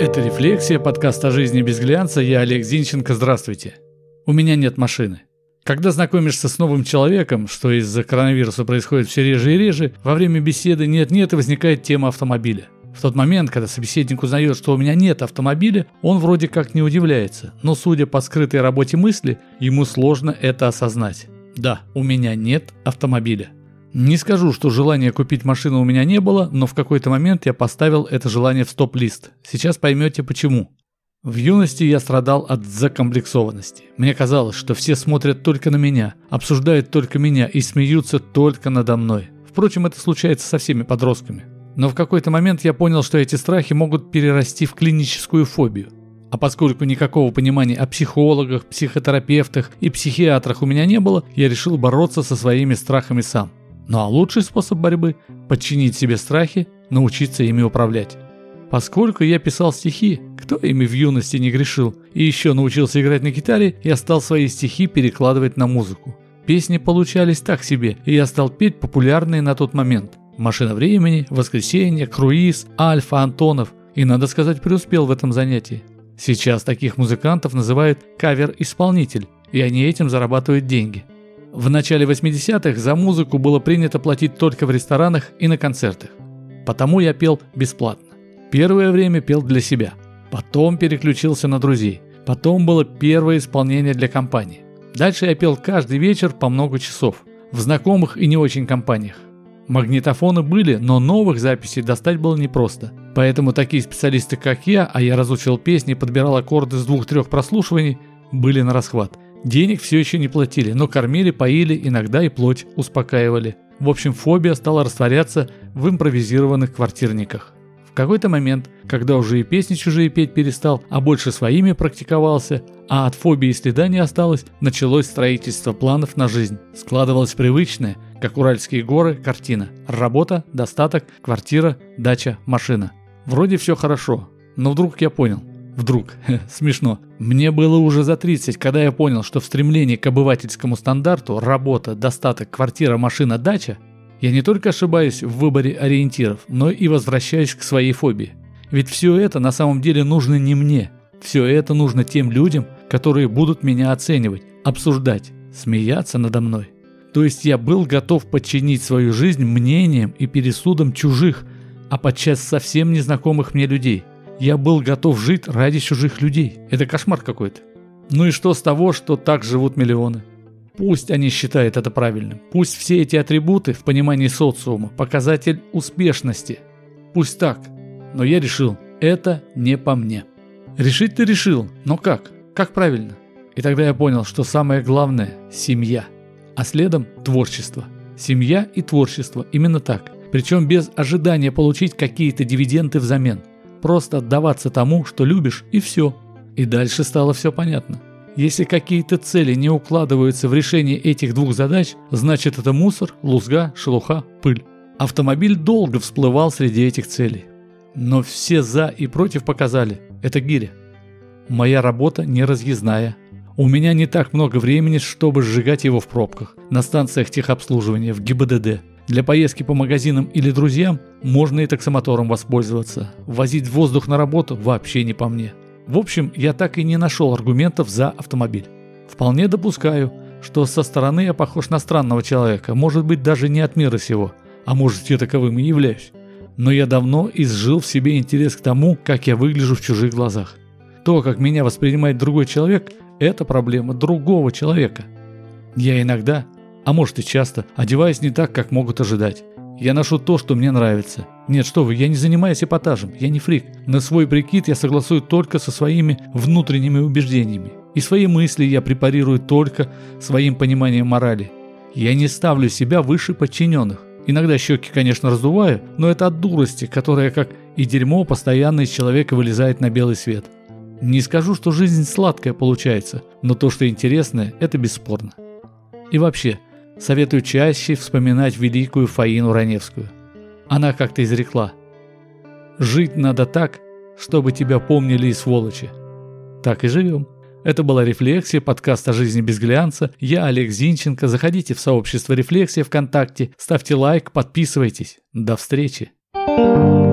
Это «Рефлексия», подкаст о жизни без глянца. Я Олег Зинченко. Здравствуйте. У меня нет машины. Когда знакомишься с новым человеком, что из-за коронавируса происходит все реже и реже, во время беседы нет-нет и возникает тема автомобиля. В тот момент, когда собеседник узнает, что у меня нет автомобиля, он вроде как не удивляется, но судя по скрытой работе мысли, ему сложно это осознать. Да, у меня нет автомобиля. Не скажу, что желания купить машину у меня не было, но в какой-то момент я поставил это желание в стоп-лист. Сейчас поймете почему. В юности я страдал от закомплексованности. Мне казалось, что все смотрят только на меня, обсуждают только меня и смеются только надо мной. Впрочем, это случается со всеми подростками. Но в какой-то момент я понял, что эти страхи могут перерасти в клиническую фобию. А поскольку никакого понимания о психологах, психотерапевтах и психиатрах у меня не было, я решил бороться со своими страхами сам. Ну а лучший способ борьбы – подчинить себе страхи, научиться ими управлять. Поскольку я писал стихи, кто ими в юности не грешил, и еще научился играть на гитаре, я стал свои стихи перекладывать на музыку. Песни получались так себе, и я стал петь популярные на тот момент. «Машина времени», «Воскресенье», «Круиз», «Альфа», «Антонов». И, надо сказать, преуспел в этом занятии. Сейчас таких музыкантов называют кавер-исполнитель, и они этим зарабатывают деньги. В начале 80-х за музыку было принято платить только в ресторанах и на концертах. Потому я пел бесплатно. Первое время пел для себя. Потом переключился на друзей. Потом было первое исполнение для компании. Дальше я пел каждый вечер по много часов. В знакомых и не очень компаниях. Магнитофоны были, но новых записей достать было непросто. Поэтому такие специалисты, как я, а я разучил песни и подбирал аккорды с двух-трех прослушиваний, были на расхват – Денег все еще не платили, но кормили, поили, иногда и плоть успокаивали. В общем, фобия стала растворяться в импровизированных квартирниках. В какой-то момент, когда уже и песни чужие петь перестал, а больше своими практиковался, а от фобии следа не осталось, началось строительство планов на жизнь. Складывалась привычная, как Уральские горы, картина. Работа, достаток, квартира, дача, машина. Вроде все хорошо, но вдруг я понял, Вдруг. Смешно. Мне было уже за 30, когда я понял, что в стремлении к обывательскому стандарту работа, достаток, квартира, машина, дача я не только ошибаюсь в выборе ориентиров, но и возвращаюсь к своей фобии. Ведь все это на самом деле нужно не мне. Все это нужно тем людям, которые будут меня оценивать, обсуждать, смеяться надо мной. То есть я был готов подчинить свою жизнь мнениям и пересудам чужих, а подчас совсем незнакомых мне людей. Я был готов жить ради чужих людей. Это кошмар какой-то. Ну и что с того, что так живут миллионы? Пусть они считают это правильным. Пусть все эти атрибуты в понимании социума – показатель успешности. Пусть так. Но я решил, это не по мне. Решить ты решил, но как? Как правильно? И тогда я понял, что самое главное – семья. А следом – творчество. Семья и творчество. Именно так. Причем без ожидания получить какие-то дивиденды взамен. Просто отдаваться тому, что любишь, и все. И дальше стало все понятно. Если какие-то цели не укладываются в решение этих двух задач, значит это мусор, лузга, шелуха, пыль. Автомобиль долго всплывал среди этих целей. Но все за и против показали – это гиря. Моя работа не разъездная. У меня не так много времени, чтобы сжигать его в пробках, на станциях техобслуживания, в ГИБДД. Для поездки по магазинам или друзьям можно и таксомотором воспользоваться. Возить воздух на работу вообще не по мне. В общем, я так и не нашел аргументов за автомобиль. Вполне допускаю, что со стороны я похож на странного человека, может быть даже не от мира сего, а может я таковым и являюсь. Но я давно изжил в себе интерес к тому, как я выгляжу в чужих глазах. То, как меня воспринимает другой человек, это проблема другого человека. Я иногда а может и часто, одеваясь не так, как могут ожидать. Я ношу то, что мне нравится. Нет, что вы, я не занимаюсь эпатажем, я не фрик. На свой прикид я согласую только со своими внутренними убеждениями. И свои мысли я препарирую только своим пониманием морали. Я не ставлю себя выше подчиненных. Иногда щеки, конечно, раздуваю, но это от дурости, которая, как и дерьмо, постоянно из человека вылезает на белый свет. Не скажу, что жизнь сладкая получается, но то, что интересное, это бесспорно. И вообще, Советую чаще вспоминать великую Фаину Раневскую. Она как-то изрекла. «Жить надо так, чтобы тебя помнили и сволочи». Так и живем. Это была «Рефлексия», подкаст о жизни без глянца. Я Олег Зинченко. Заходите в сообщество «Рефлексия» ВКонтакте, ставьте лайк, подписывайтесь. До встречи. thank you